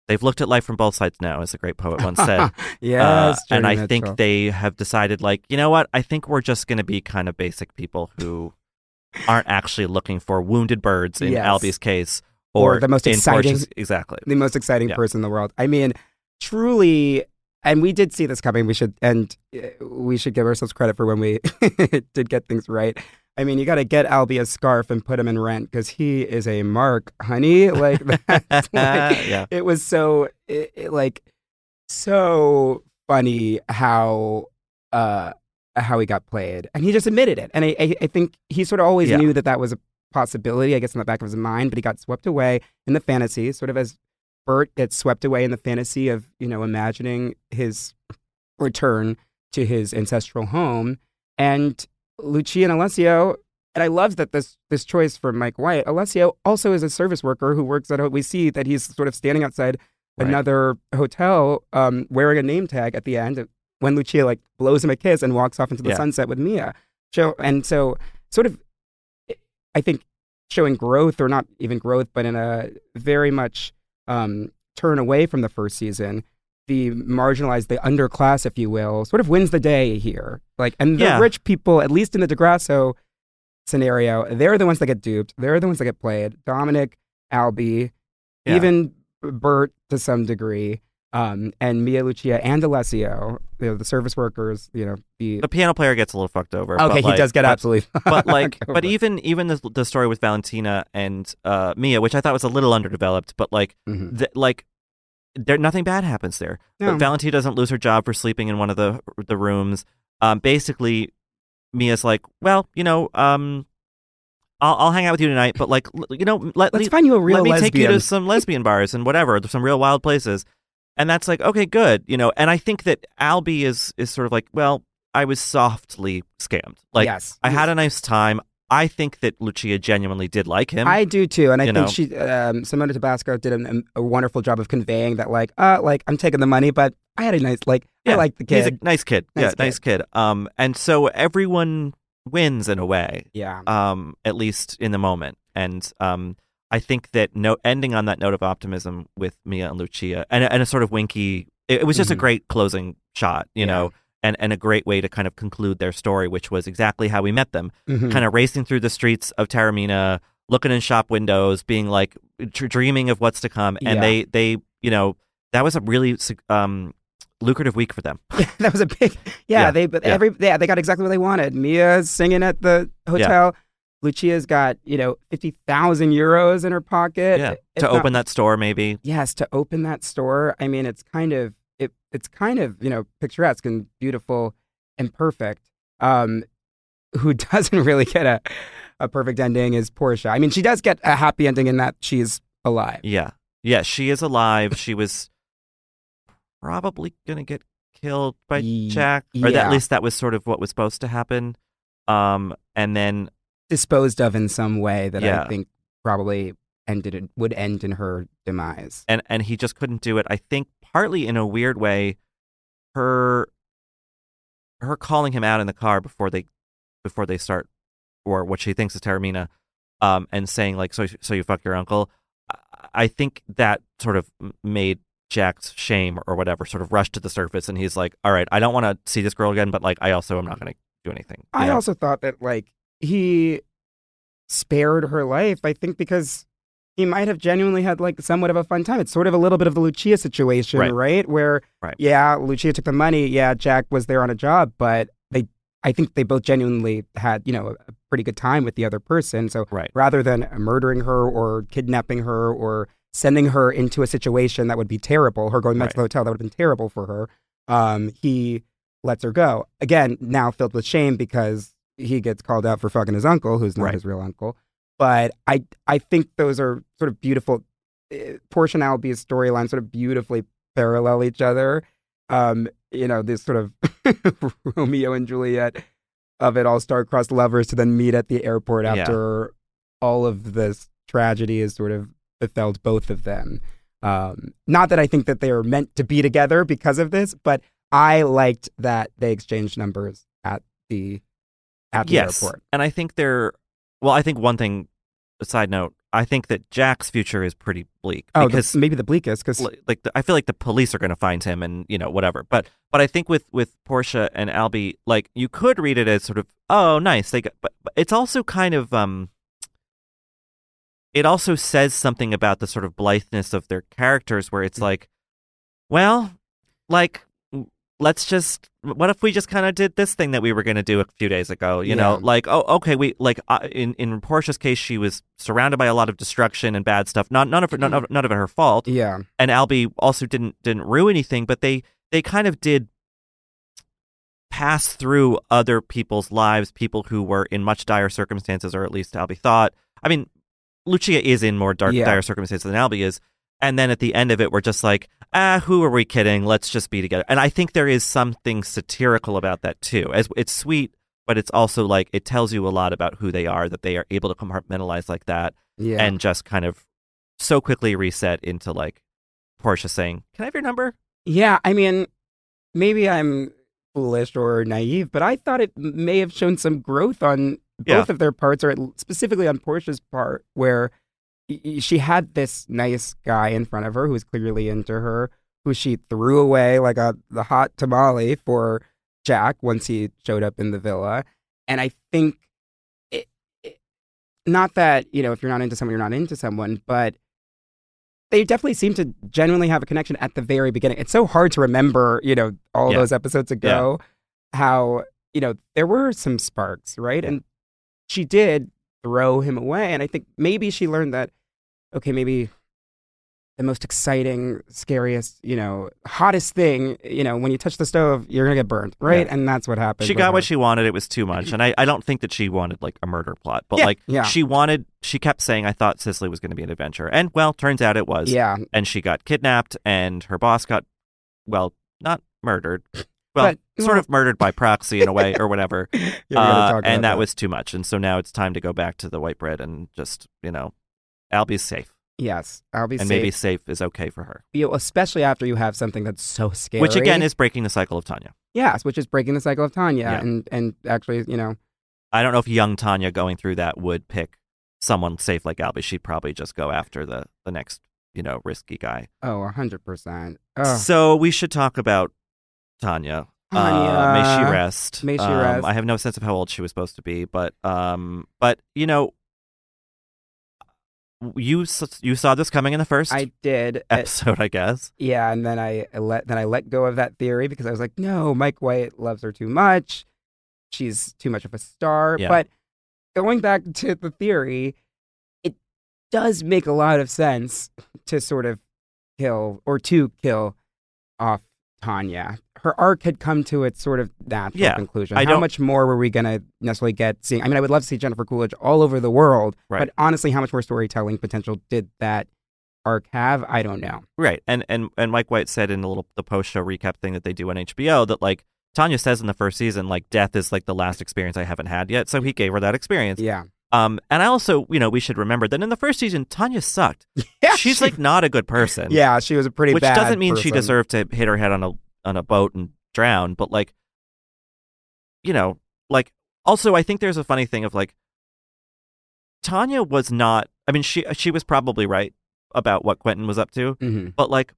they've looked at life from both sides now, as a great poet once said. yes. Uh, and I think they have decided, like, you know what? I think we're just going to be kind of basic people who aren't actually looking for wounded birds in Yes. Albie's case, Or or, the most exciting- Portia's- exactly. the most exciting Yeah. person in the world. I mean, truly, and we did see this coming. We should and uh, we should give ourselves credit for when we did get things right. I mean, you got to get Albie a scarf and put him in rent because he is a mark, honey. Like that's like, Yeah. it was so it, it, like so funny how uh how he got played, and he just admitted it. And I I, I think he sort of always Yeah. knew that that was a possibility, I guess, in the back of his mind, but he got swept away in the fantasy, sort of as Bert gets swept away in the fantasy of, you know, imagining his return to his ancestral home. And Lucia and Alessio, and I love that this this choice for Mike White, Alessio also is a service worker who works at a, we see that he's sort of standing outside Right. another hotel um, wearing a name tag at the end when Lucia like blows him a kiss and walks off into the Yeah. sunset with Mia. So and so sort of I think showing growth or not even growth, but in a very much um, turn away from the first season. The marginalized, the underclass, if you will, sort of wins the day here. Like, and the Yeah. rich people, at least in the Di Grasso scenario, they're the ones that get duped. They're the ones that get played. Dominic, Albie, Yeah. even Bert to some degree, um, and Mia Lucia and Alessio, you know, the service workers, you know, the The piano player gets a little fucked over. okay, he like- does get but, absolutely, But like, but even even the the story with Valentina and uh, Mia, which I thought was a little underdeveloped, but like, Mhm. th- like, there nothing bad happens there. No. But Valentina doesn't lose her job for sleeping in one of the the rooms. Um, basically, Mia's like, well, you know, um, I'll I'll hang out with you tonight, but like, you know, let let's le- find you a real let me lesbian. take you to some lesbian bars and whatever, some real wild places. And that's like, okay, good, you know. And I think that Albie is is sort of like, well, I was softly scammed. Like, yes, I had a nice time. I think that Lucia genuinely did like him. I do too, and I think know. she, um, Simona Tabasco, did an, a wonderful job of conveying that, like, uh, like I'm taking the money, but I had a nice, like, I like the kid. He's a nice kid. Nice yeah, kid. nice kid. Um, and so everyone wins in a way. yeah, Um, at least in the moment. And um, I think that no ending on that note of optimism with Mia and Lucia, and and a sort of winky. It, it was just a Mhm. great closing shot, you Yeah. know, and and a great way to kind of conclude their story, which was exactly how we met them. Mhm. kind of racing through the streets of Taormina, looking in shop windows, being like dr- dreaming of what's to come. And Yeah. they, they, you know, that was a really um, lucrative week for them. that was a big, yeah. Yeah, They, but yeah. every, yeah, they got exactly what they wanted. Mia's singing at the hotel. Lucia's got, you know, fifty thousand euros in her pocket. yeah, to not- open that store, maybe. yes to open that store i mean it's kind of it's kind of you know picturesque and beautiful and perfect um who doesn't really get a, a perfect ending is portia i mean she does get a happy ending in that she's alive Yeah, yeah, she is alive. she was probably gonna get killed by Jack, or that, yeah. at least that was sort of what was supposed to happen. Um, and then disposed of in some way that Yeah. i think probably ended it would end in her demise and and he just couldn't do it. I think partly in a weird way, her her calling him out in the car before they before they start, or what she thinks is Taormina, um, and saying like, "So so you fuck your uncle." I- think that sort of made Jack's shame or whatever sort of rush to the surface, and he's like, "All right, I don't want to see this girl again, but like, I also am not going to do anything." I know? also thought that like he spared her life. I think because he might have genuinely had like somewhat of a fun time. It's sort of a little bit of the Lucia situation, Right. right? Where Right. yeah, Lucia took the money. Yeah, Jack was there on a job, but they, I think they both genuinely had you know a pretty good time with the other person. So right. rather than murdering her or kidnapping her or sending her into a situation that would be terrible, her going back to the hotel that would have been terrible for her, um, he lets her go. Again, now filled with shame because he gets called out for fucking his uncle, who's not his real uncle. But I, I think those are sort of beautiful. Uh, Portia and Albie's storylines sort of beautifully parallel each other. Um, you know, this sort of Romeo and Juliet of it all star-crossed lovers to then meet at the airport Yeah. after all of this tragedy has sort of befell both of them. Um, not that I think that they are meant to be together because of this, but I liked that they exchanged numbers at the at the yes, airport. and I think they're. Well, I think one thing. A side note: I think that Jack's future is pretty bleak Oh, the- because maybe the bleakest because li- like the, I feel like the police are going to find him and you know whatever. But but I think with with Portia and Albie, like you could read it as sort of oh nice they got, but, but it's also kind of um. It also says something about the sort of blitheness of their characters, where it's like, well, like let's just what if we just kind of did this thing that we were going to do a few days ago you know? Like oh okay we like uh, in in portia's case she was surrounded by a lot of destruction and bad stuff not none of it none of, none of it her fault. Yeah, and albie also didn't didn't ruin anything but they they kind of did pass through other people's lives people who were in much dire circumstances or at least albie thought. I mean lucia is in more dark Yeah. dire circumstances than albie is and then at the end of it we're just like ah who are we kidding let's just be together and i think there is something satirical about that too as it's sweet but it's also like it tells you a lot about who they are that they are able to compartmentalize like that yeah. and just kind of so quickly reset into like portia saying can i have your number Yeah, I mean, maybe I'm foolish or naive, but I thought it may have shown some growth on both Yeah. of their parts, or specifically on Portia's part, where she had this nice guy in front of her who was clearly into her, who she threw away like a the hot tamale for Jack once he showed up in the villa, and I think. It, it, not that you know if you're not into someone you're not into someone but they definitely seem to genuinely have a connection at the very beginning. It's so hard to remember, you know, all Yeah. those episodes ago, how, you know, there were some sparks, right? And she did throw him away. And I think maybe she learned that, okay, maybe the most exciting, scariest, you know, hottest thing, you know, when you touch the stove, you're going to get burned, right? Yeah. And that's what happened. she got her. what she wanted it was too much and I, I don't think that she wanted like a murder plot but Yeah, like yeah. she wanted she kept saying i thought sicily was going to be an adventure and well turns out it was Yeah. and she got kidnapped and her boss got well not murdered well But- sort of murdered by proxy in a way or whatever Yeah, Uh, and that, was too much and so now it's time to go back to the white bread and just you know albie's safe Yes. I'll be and safe. maybe safe is okay for her you know, especially after you have something that's so scary. which again is breaking the cycle of tanya Yes, which is breaking the cycle of Tanya, Yeah. and and actually, you know, i don't know if young tanya going through that would pick someone safe like albie she'd probably just go after the the next you know risky guy oh, a hundred percent. Oh, So we should talk about Tanya. Uh, may she rest. May she Um, rest. I have no sense of how old she was supposed to be, but um, but you know, you you saw this coming in the first I did. uh, episode, I guess. yeah, and then I I let then I let go of that theory because I was like, no, Mike White loves her too much. She's too much of a star. Yeah. But going back to the theory, it does make a lot of sense to sort of kill or to kill off Tanya. Her arc had come to its sort of natural Yeah, conclusion. I How much more were we going to necessarily get seeing? I mean, I would love to see Jennifer Coolidge all over the world, Right. but honestly, how much more storytelling potential did that arc have? I don't know. Right, and and and Mike White said in the little the post show recap thing that they do on HBO that like Tanya says in the first season, like death is like the last experience I haven't had yet. So he gave her that experience. Yeah. Um, and I also, you know, we should remember that in the first season, Tanya sucked. Yeah, She's she- like not a good person. yeah, she was a pretty which doesn't mean she deserved to hit her head on a on a boat and drown but like you know like also i think there's a funny thing of like tanya was not i mean she she was probably right about what quentin was up to Mhm. but like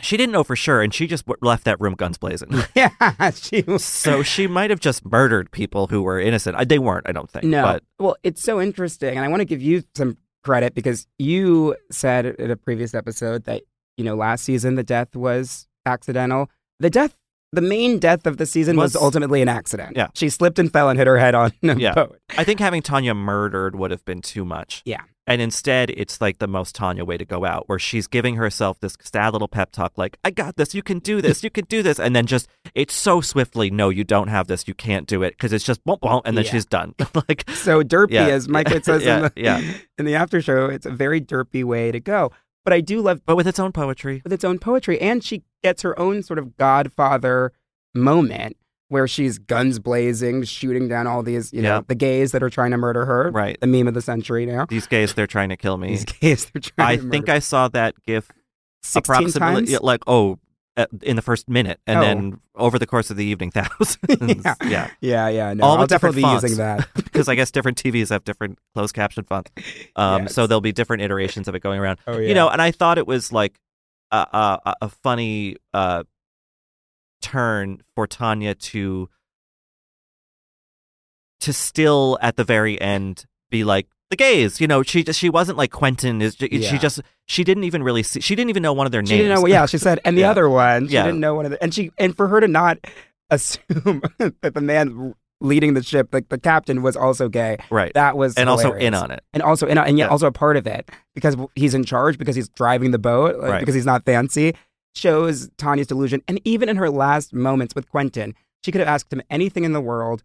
she didn't know for sure and she just w- left that room guns blazing Yeah, she was. so she might have just murdered people who were innocent they weren't i don't think No. but Well, it's so interesting, and I want to give you some credit because you said in a previous episode that you know last season the death was accidental. The death, the main death of the season was, Was- ultimately an accident. Yeah. she slipped and fell and hit her head on a Yeah. boat. i think having tanya murdered would have been too much Yeah. And instead, it's like the most Tanya way to go out, where she's giving herself this sad little pep talk, like, I got this, you can do this, you can do this. And then just, it's so swiftly, no, you don't have this, you can't do it, because it's just, won't, won't, and then Yeah. she's done. like, So derpy, Yeah. as Mike White says Yeah, in the yeah. in the after show, it's a very derpy way to go. But I do love but with its own poetry. with its own poetry, and she gets her own sort of Godfather moment where she's guns blazing, shooting down all these, you know, the gays that are trying to murder her. Right. The meme of the century now. These gays, they're trying to kill me. These gays they're trying I to think. I saw that gif 16 approximately times? like oh in the first minute and Oh. then over the course of the evening thousands yeah. yeah Yeah, yeah. No, All I'll different definitely be using that. because i guess different tvs have different closed caption fonts um Yes. so there'll be different iterations of it going around Oh, yeah. you know and i thought it was like a, a, a- a funny uh turn for tanya to to still at the very end be like the gays you know she just she wasn't like quentin is she Yeah. just she didn't even really see she didn't even know one of their She names didn't know. Yeah, she said, and the Yeah. other one, she Yeah. didn't know one of the, and she, and for her to not assume that the man leading the ship, like the captain, was also gay. right That was and also in on it and also in, and yet Yeah. also a part of it because he's in charge because he's driving the boat like, Right. because he's not fancy shows Tanya's delusion. And even in her last moments with Quentin she could have asked him anything in the world.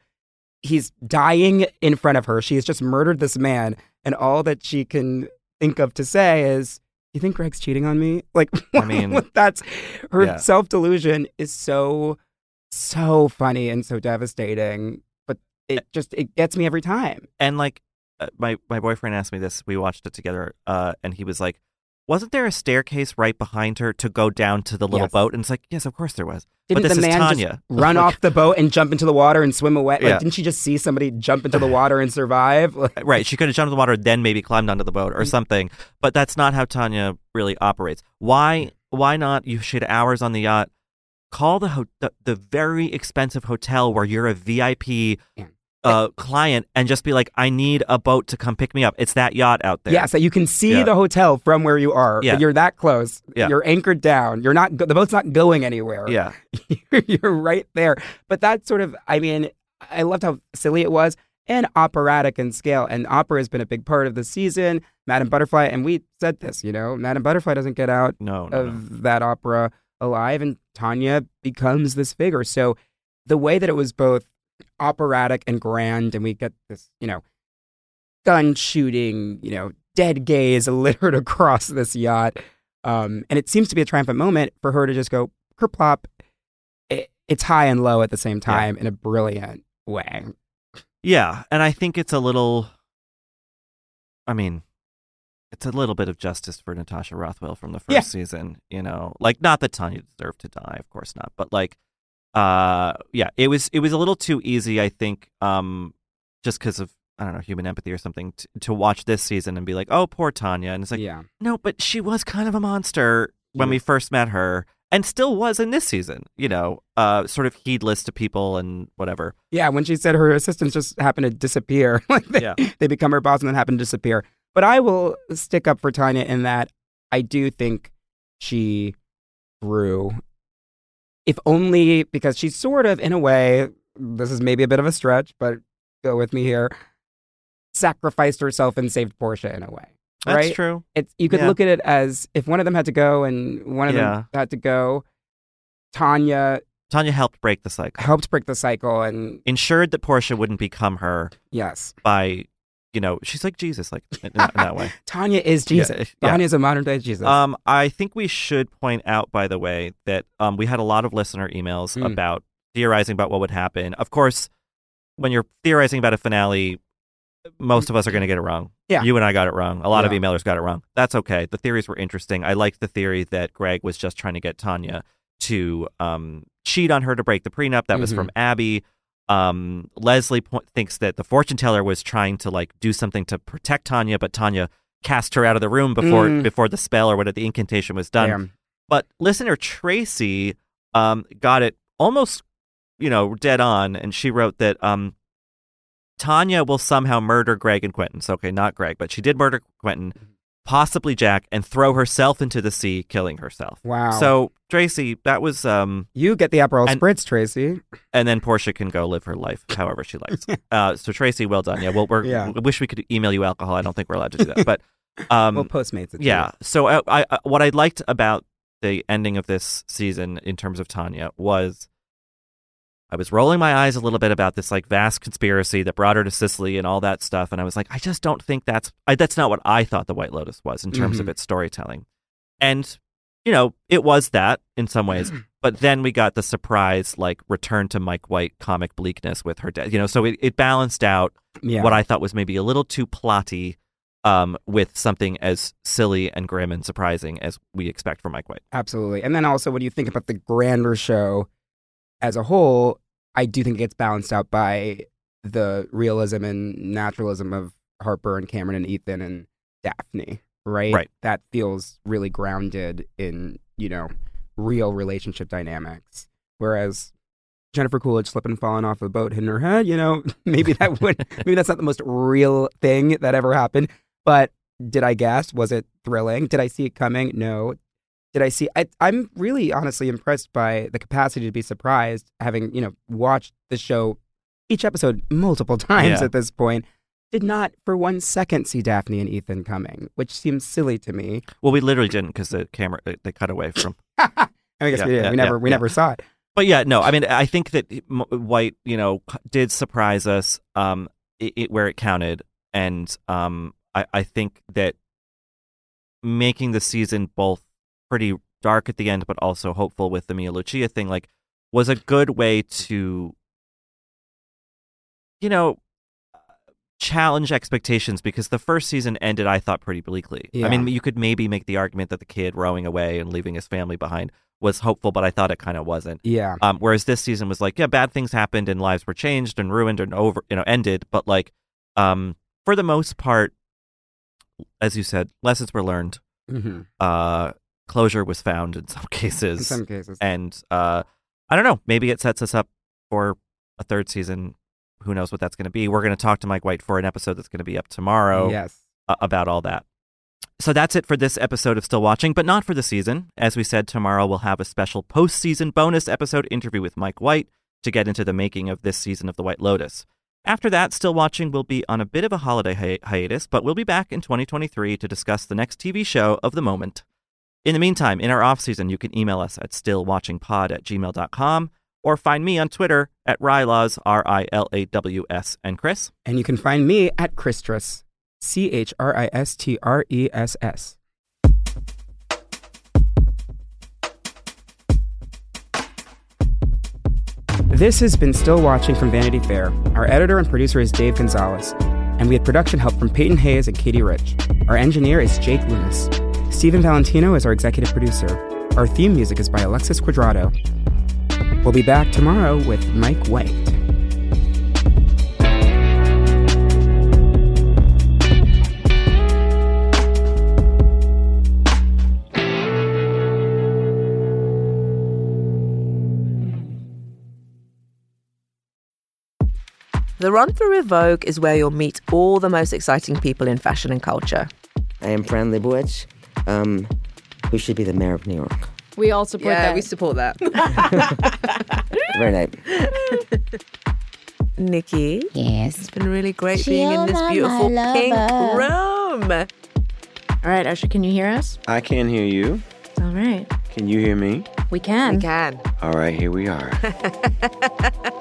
He's dying in front of her. She has just murdered this man. And all that she can think of to say is you think Greg's cheating on me? Like I mean, that's her yeah. self delusion is so so funny and so devastating. But it just it gets me every time. And like uh, my my boyfriend asked me this. We watched it together uh and he was like wasn't there a staircase right behind her to go down to the little Yes. boat and it's like yes of course there was Didn't but this the is man tanya run Like, off the boat and jump into the water and swim away? Like, Yeah. didn't she just see somebody jump into the water and survive? Like, right she could have jumped in the water then maybe climbed onto the boat or Mm. something but that's not how tanya really operates why why not you should hours on the yacht call the ho- the, the very expensive hotel where you're a vip Yeah. Uh, client and just be like i need a boat to come pick me up it's that yacht out there yeah, so you can see Yeah. the hotel from where you are. Yeah. You're that close. Yeah. You're anchored down. You're not. The boat's not going anywhere. yeah you're right there. But that's sort of. I mean, I loved how silly it was and operatic in scale. And opera has been a big part of the season. Madame Butterfly, and we said this. You know, Madame Butterfly doesn't get out no no, of no. that opera alive, and Tanya becomes this figure. So the way that it was both operatic and grand, and we get this, you know, gun shooting, you know, dead gays littered across this yacht, um, and it seems to be a triumphant moment for her to just go kerplop. It, it's high and low at the same time in a brilliant way. Yeah, and I think it's a little. I mean, it's a little bit of justice for Natasha Rothwell from the first Yeah. season. You know, like not that Tanya deserved to die, of course not, but like, uh, yeah, it was it was a little too easy. I think, um, just because of I don't know human empathy or something to, to watch this season and be like, oh, poor Tanya, and it's like, yeah, no, but she was kind of a monster when Yeah. we first met her. And still was in this season, you know, uh, sort of heedless to people and whatever. yeah. When she said her assistants just happened to disappear, like they, Yeah. they become her boss and then happen to disappear. But I will stick up for Tanya in that I do think she grew, if only because she sort of, in a way, this is maybe a bit of a stretch, but go with me here, sacrificed herself and saved Portia in a way. That's right? true. It's you could Yeah. look at it as if one of them had to go and one of Yeah. them had to go. Tanya Tanya helped break the cycle. helped break the cycle, and ensured that Portia wouldn't become her yes, by, you know, she's like Jesus, like in, that- in that way. Tanya is Jesus. yeah. Tanya is a modern day Jesus. Um, I think we should point out, by the way, that um, we had a lot of listener emails Mm. about theorizing about what would happen. Of course, when you're theorizing about a finale, most of us are going to get it wrong. Yeah. You and I got it wrong. A lot of emailers got it wrong. That's okay. The theories were interesting. I liked the theory that Greg was just trying to get Tanya to um, cheat on her to break the prenup. That was Mhm. from Abby. Um, Leslie po- thinks that the fortune teller was trying to like do something to protect Tanya, but Tanya cast her out of the room before Mm. before the spell or whatever the incantation was done. Damn. But listener Tracy um, got it almost, you know, dead on, and she wrote that um, Tanya will somehow murder Greg and Quentin. So, okay, not Greg, but she did murder Quentin, possibly Jack, and throw herself into the sea, killing herself. Wow. So, Tracy, that was, um, you get the Aperol and- spritz, Tracy. and then Portia can go live her life however she likes. uh, so, Tracy, well done. Yeah, well, we're, Yeah. we wish we could email you alcohol. I don't think we're allowed to do that, but. Um, well, Postmates. It too. yeah. So I, I, I- what I liked about the ending of this season in terms of Tanya was I was rolling my eyes a little bit about this like vast conspiracy that brought her to Sicily and all that stuff, and I was like, I just don't think that's I, that's not what I thought the White Lotus was in terms of Mhm. its storytelling, and you know it was that in some ways, but then we got the surprise like return to Mike White comic bleakness with her death. You know, so it, it balanced out Yeah. what I thought was maybe a little too plotty um, with something as silly and grim and surprising as we expect from Mike White. Absolutely. And then also, when you think about the grander show as a whole, I do think it gets balanced out by the realism and naturalism of Harper and Cameron and Ethan and Daphne, right? Right. That feels really grounded in, you know, real relationship dynamics. Whereas Jennifer Coolidge slipping and falling off a boat, hitting her head, you know, maybe that would, maybe that's not the most real thing that ever happened. But did I guess? Was it thrilling? Did I see it coming? No. Did I see? I, I'm really honestly impressed by the capacity to be surprised, having you know watched the show each episode multiple times Yeah. at this point. Did not for one second see Daphne and Ethan coming, which seems silly to me. Well, we literally didn't because the camera uh, they cut away from. I guess Yeah, we, did. yeah, we never we never saw it. But yeah, no, I mean, I think that White, you know, did surprise us um, it, it, where it counted, and um, I, I think that making the season both pretty dark at the end, but also hopeful with the Mia Lucia thing, like, was a good way to, you know, challenge expectations because the first season ended, I thought, pretty bleakly. I mean, you could maybe make the argument that the kid rowing away and leaving his family behind was hopeful, but I thought it kind of wasn't. Yeah, Um, whereas this season was like, yeah, bad things happened and lives were changed and ruined and over, you know, ended. But like, um, for the most part, as you said, lessons were learned. hmm Uh, closure was found in some cases, in some cases. and uh, I don't know. Maybe it sets us up for a third season. Who knows what that's going to be? We're going to talk to Mike White for an episode that's going to be up tomorrow yes. uh, about all that. So that's it for this episode of Still Watching, but not for the season. As we said, tomorrow we'll have a special postseason bonus episode interview with Mike White to get into the making of this season of The White Lotus. After that, Still Watching will be on a bit of a holiday hi- hiatus, but we'll be back in 2023 to discuss the next TV show of the moment. In the meantime, in our off season, you can email us at stillwatchingpod at gmail.com or find me on Twitter at Rilaws, R I L A W S. And Chris? And you can find me at Christress, C H R I S T R E S S. This has been Still Watching from Vanity Fair. Our editor and producer is Dave Gonzalez, and we had production help from Peyton Hayes and Katie Rich. Our engineer is Jake Loomis. Stephen Valentino is our executive producer. Our theme music is by Alexis Cuadrado. We'll be back tomorrow with Mike White. The Run Through with Vogue is where you'll meet all the most exciting people in fashion and culture. I am Fran Lebowitz, um, who should be the mayor of New York. We all support yeah, that. we support that. Very nice. Nikki, Yes. it's been really great being in this beautiful pink room. all right, Usher, can you hear us? I can hear you. All right. Can you hear me? We can. We can. All right, here we are.